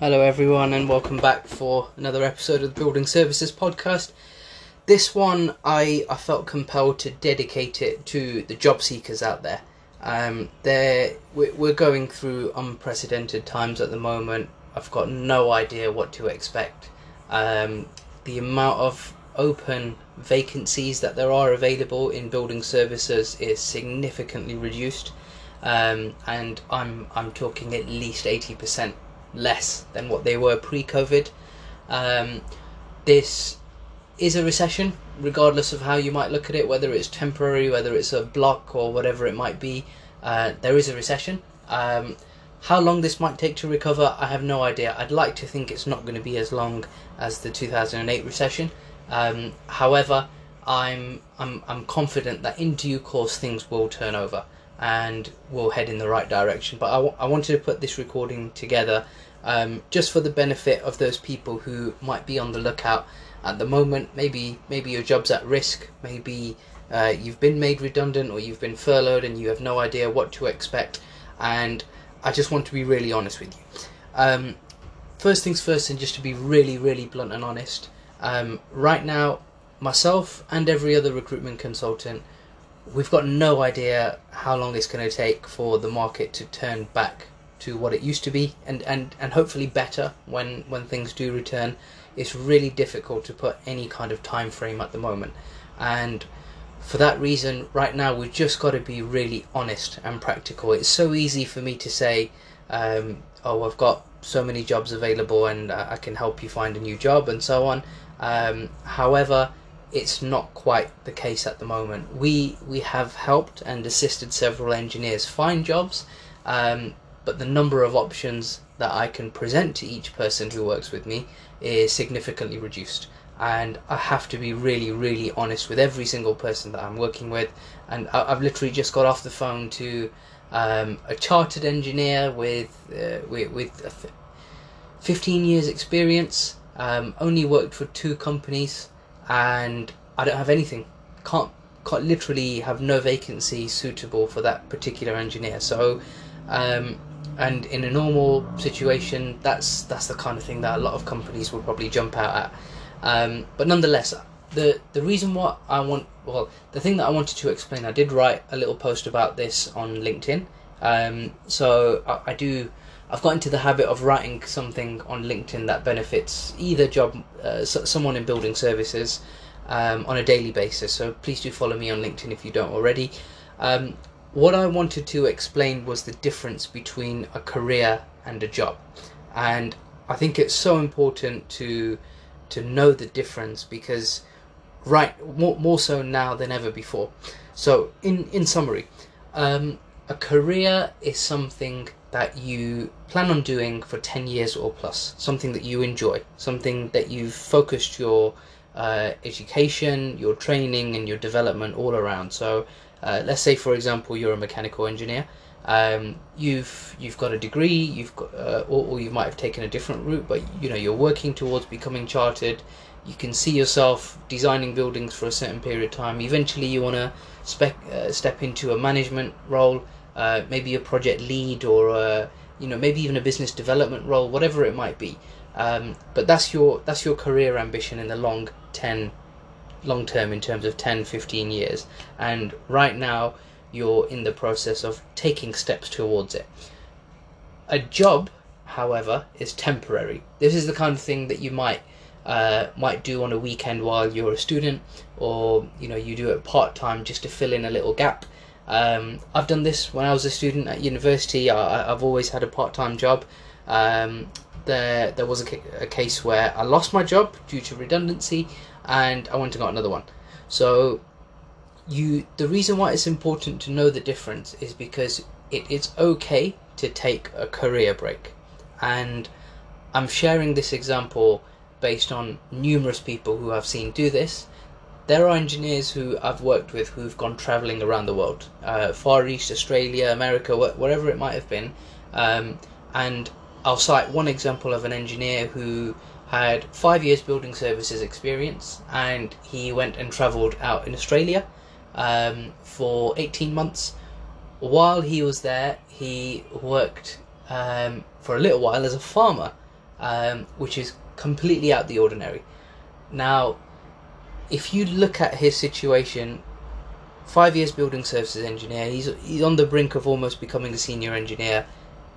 Hello, everyone, and welcome back for another episode of the Building Services Podcast. This one, I, I felt compelled to dedicate it to the job seekers out there. Um, they're, we're going through unprecedented times at the moment. I've got no idea what to expect. Um, the amount of open vacancies that there are available in building services is significantly reduced, um, and I'm I'm talking at least eighty percent less than what they were pre-COVID. Um, this is a recession, regardless of how you might look at it, whether it's temporary, whether it's a block, or whatever it might be. Uh, there is a recession. Um, how long this might take to recover, I have no idea. I'd like to think it's not going to be as long as the 2008 recession. Um, however, I'm I'm I'm confident that in due course things will turn over and we'll head in the right direction. But I, w- I wanted to put this recording together um, just for the benefit of those people who might be on the lookout at the moment. Maybe maybe your job's at risk. Maybe uh, you've been made redundant or you've been furloughed and you have no idea what to expect. And I just want to be really honest with you. Um, first things first, and just to be really really blunt and honest. Um, right now, myself and every other recruitment consultant we've got no idea how long it's going to take for the market to turn back to what it used to be and, and, and hopefully better when, when things do return. It's really difficult to put any kind of time frame at the moment. And for that reason, right now, we've just got to be really honest and practical. It's so easy for me to say, um, oh, I've got so many jobs available and uh, I can help you find a new job and so on. Um, however, it's not quite the case at the moment. We we have helped and assisted several engineers find jobs, um, but the number of options that I can present to each person who works with me is significantly reduced. And I have to be really, really honest with every single person that I'm working with. And I, have literally just got off the phone to um, a chartered engineer with uh, with, with 15 years experience. Um, only worked for two companies and I don't have anything. Can't, can't literally have no vacancy suitable for that particular engineer. So, um, and in a normal situation, that's that's the kind of thing that a lot of companies will probably jump out at. Um, but nonetheless, the the reason why I want well, the thing that I wanted to explain, I did write a little post about this on LinkedIn. Um, so I, I do I've got into the habit of writing something on LinkedIn that benefits either job, uh, someone in building services, um, on a daily basis. So please do follow me on LinkedIn if you don't already. Um, what I wanted to explain was the difference between a career and a job, and I think it's so important to to know the difference because right more, more so now than ever before. So in in summary, um, a career is something that you plan on doing for 10 years or plus, something that you enjoy, something that you've focused your uh, education, your training, and your development all around. So, uh, let's say, for example, you're a mechanical engineer. Um, you've you've got a degree, you've got, uh, or, or you might have taken a different route, but you know you're working towards becoming chartered. You can see yourself designing buildings for a certain period of time. Eventually, you want to spec uh, step into a management role uh, maybe a project lead or a, you know maybe even a business development role, whatever it might be. Um, but that's your that's your career ambition in the long 10 long term in terms of 10 15 years. And right now you're in the process of taking steps towards it. A job however is temporary. This is the kind of thing that you might uh, might do on a weekend while you're a student or you know you do it part time just to fill in a little gap um, I've done this when I was a student at university. I, have always had a part-time job. Um, there, there was a, a, case where I lost my job due to redundancy, and I went and got another one. So, you, the reason why it's important to know the difference is because it is okay to take a career break, and I'm sharing this example based on numerous people who I've seen do this there are engineers who I've worked with who've gone traveling around the world, uh, Far East, Australia, America, wh- wherever it might have been. Um, and I'll cite one example of an engineer who had five years building services experience and he went and travelled out in Australia um, for 18 months. While he was there, he worked um, for a little while as a farmer um, which is completely out the ordinary. Now, if you look at his situation, five years building services engineer, he's he's on the brink of almost becoming a senior engineer.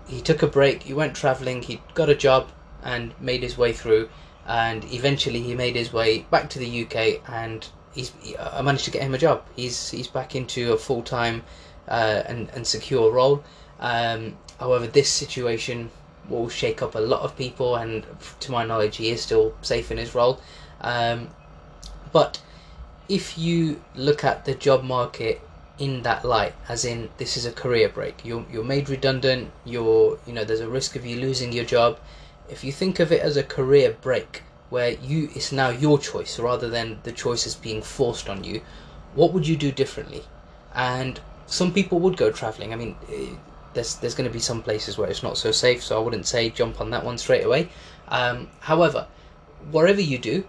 He took a break, he went travelling, he got a job and made his way through, and eventually he made his way back to the UK, and he's I managed to get him a job. He's he's back into a full time uh, and and secure role. Um, however, this situation will shake up a lot of people, and to my knowledge, he is still safe in his role. Um, but if you look at the job market in that light, as in this is a career break, you're you're made redundant, you're you know there's a risk of you losing your job. If you think of it as a career break, where you it's now your choice rather than the choice is being forced on you, what would you do differently? And some people would go traveling. I mean, there's there's going to be some places where it's not so safe, so I wouldn't say jump on that one straight away. Um, however, wherever you do,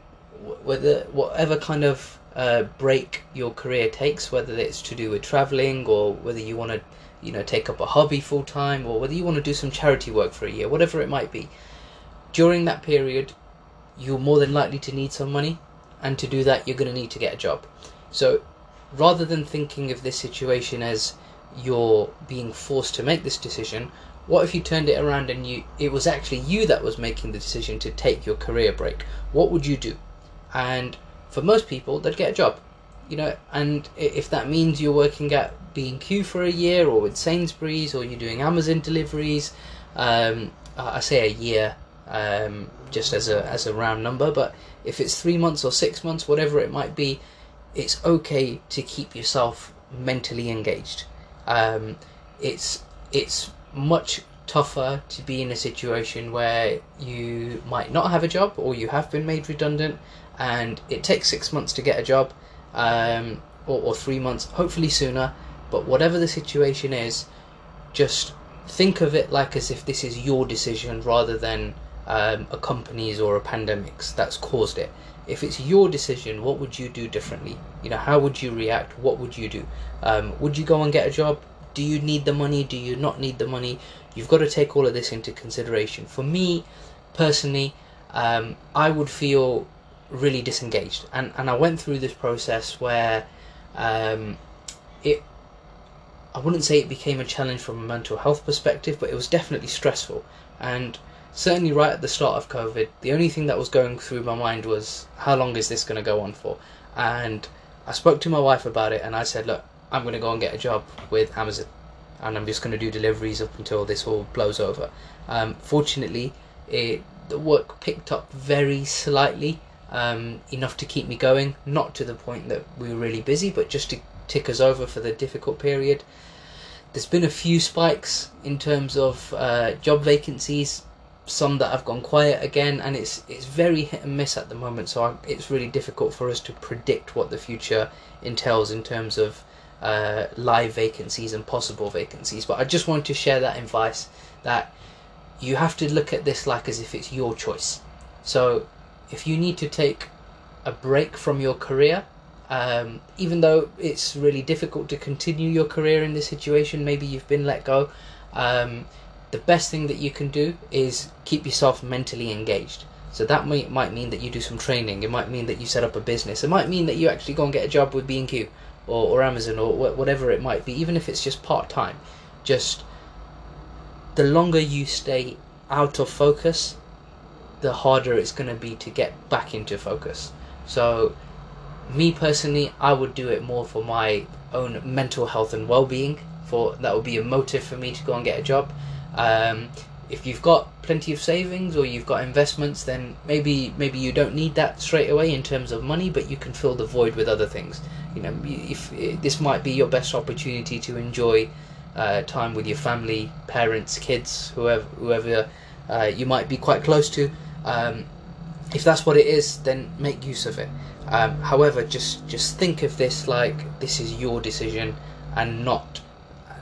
whether whatever kind of uh, break your career takes, whether it's to do with traveling or whether you want to, you know, take up a hobby full time or whether you want to do some charity work for a year, whatever it might be. During that period, you're more than likely to need some money, and to do that, you're going to need to get a job. So, rather than thinking of this situation as you're being forced to make this decision, what if you turned it around and you it was actually you that was making the decision to take your career break? What would you do? And for most people, they'd get a job, you know. And if that means you're working at B&Q for a year, or with Sainsbury's, or you're doing Amazon deliveries, um, I say a year um, just as a as a round number. But if it's three months or six months, whatever it might be, it's okay to keep yourself mentally engaged. Um, it's it's much tougher to be in a situation where you might not have a job or you have been made redundant and it takes six months to get a job, um, or, or three months, hopefully sooner. But whatever the situation is, just think of it like as if this is your decision rather than um, a company's or a pandemic's that's caused it. If it's your decision, what would you do differently? You know, how would you react? What would you do? Um, would you go and get a job? Do you need the money? Do you not need the money? You've got to take all of this into consideration. For me, personally, um, I would feel really disengaged. And and I went through this process where um, it I wouldn't say it became a challenge from a mental health perspective, but it was definitely stressful. And certainly right at the start of COVID, the only thing that was going through my mind was how long is this going to go on for? And I spoke to my wife about it, and I said, look, I'm going to go and get a job with Amazon, and I'm just going to do deliveries up until this all blows over. Um, fortunately, it the work picked up very slightly um, enough to keep me going, not to the point that we were really busy, but just to tick us over for the difficult period. There's been a few spikes in terms of uh, job vacancies, some that have gone quiet again, and it's it's very hit and miss at the moment. So I, it's really difficult for us to predict what the future entails in terms of uh, live vacancies and possible vacancies. But I just want to share that advice that you have to look at this like as if it's your choice. So if you need to take a break from your career, um, even though it's really difficult to continue your career in this situation, maybe you've been let go, um, the best thing that you can do is keep yourself mentally engaged. So that might, might mean that you do some training. It might mean that you set up a business. It might mean that you actually go and get a job with B&Q or, or Amazon or wh- whatever it might be, even if it's just part time. Just the longer you stay out of focus, the harder it's going to be to get back into focus. So, me personally, I would do it more for my own mental health and well-being. For that would be a motive for me to go and get a job. Um, if you've got plenty of savings or you've got investments, then maybe maybe you don't need that straight away in terms of money, but you can fill the void with other things. You know, if, if this might be your best opportunity to enjoy uh, time with your family, parents, kids, whoever whoever uh, you might be quite close to. Um, if that's what it is, then make use of it. Um, however, just just think of this like this is your decision and not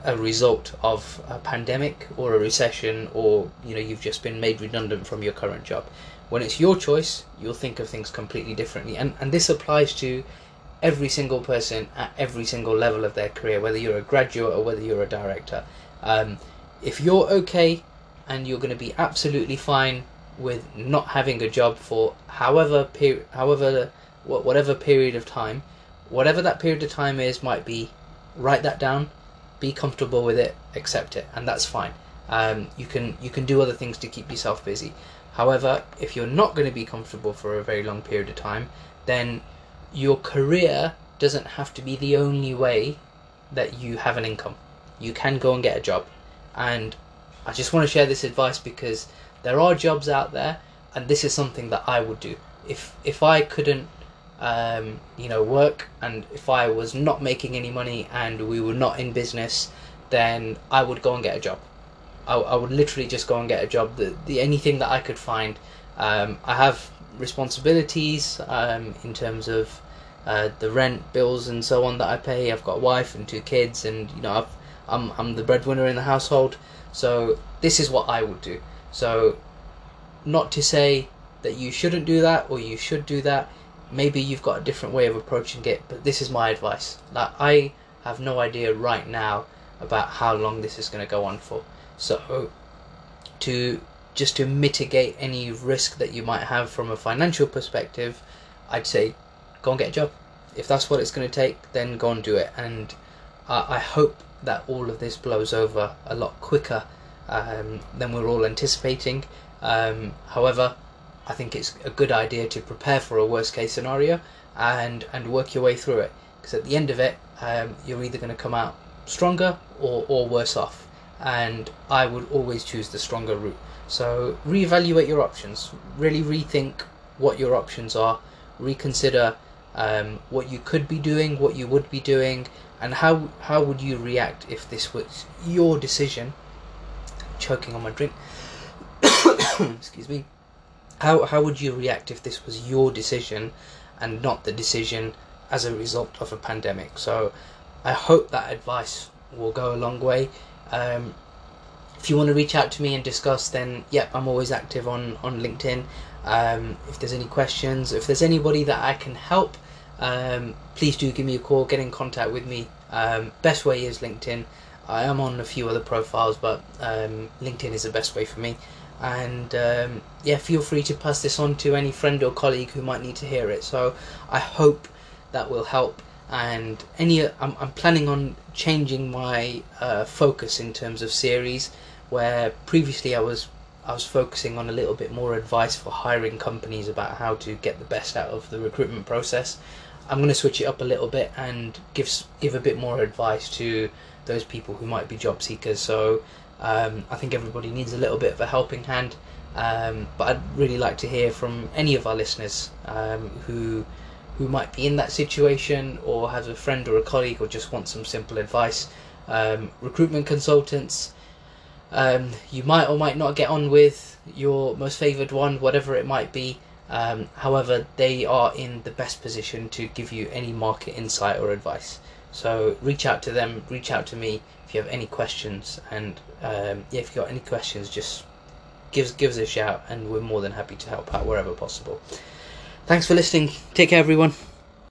a result of a pandemic or a recession or you know you've just been made redundant from your current job. When it's your choice, you'll think of things completely differently, and and this applies to every single person at every single level of their career, whether you're a graduate or whether you're a director. Um, if you're okay and you're going to be absolutely fine with not having a job for however per- however wh- whatever period of time, whatever that period of time is, might be. Write that down, be comfortable with it, accept it, and that's fine. Um, you can you can do other things to keep yourself busy. However, if you're not going to be comfortable for a very long period of time, then your career doesn't have to be the only way that you have an income. You can go and get a job, and I just want to share this advice because there are jobs out there, and this is something that I would do if if I couldn't um, you know, work, and if I was not making any money and we were not in business, then I would go and get a job. I, I would literally just go and get a job. The, the anything that I could find. Um, I have responsibilities um, in terms of uh, the rent, bills, and so on that I pay. I've got a wife and two kids, and you know, I've, I'm I'm the breadwinner in the household. So this is what I would do. So, not to say that you shouldn't do that or you should do that maybe you've got a different way of approaching it, but this is my advice. Like I have no idea right now about how long this is going to go on for. So to just to mitigate any risk that you might have from a financial perspective, I'd say go and get a job. If that's what it's going to take, then go and do it. And I, I hope that all of this blows over a lot quicker um, than we're all anticipating. Um, however, I think it's a good idea to prepare for a worst case scenario and and work your way through it. Because at the end of it um, you're either going to come out stronger or, or worse off. And I would always choose the stronger route. So reevaluate your options. Really rethink what your options are. Reconsider um, what you could be doing what you would be doing and how how would you react if this was your decision choking on my drink excuse me how how would you react if this was your decision and not the decision as a result of a pandemic? So I hope that advice will go a long way. Um, if you want to reach out to me and discuss, then yep, I'm always active on on LinkedIn. Um, if there's any questions, if there's anybody that I can help, um, please do give me a call. Get in contact with me. Um, best way is LinkedIn. I am on a few other profiles, but um, LinkedIn is the best way for me and um, yeah, feel free to pass this on to any friend or colleague who might need to hear it. So I hope that will help. And any, I'm, I'm planning on changing my uh, focus in terms of series, where previously I was I was focusing on a little bit more advice for hiring companies about how to get the best out of the recruitment process. I'm going to switch it up a little bit and give give a bit more advice to those people who might be job seekers. So um, I think everybody needs a little bit of a helping hand. Um, but I'd really like to hear from any of our listeners um, who who might be in that situation or has a friend or a colleague or just want some simple advice. Um, recruitment consultants, um, you might or might not get on with your most favoured one, whatever it might be. Um, however, they are in the best position to give you any market insight or advice. So reach out to them, reach out to me if you have any questions, and um, yeah, if you got any questions, just give give us a shout, and we're more than happy to help out wherever possible. Thanks for listening. Take care, everyone.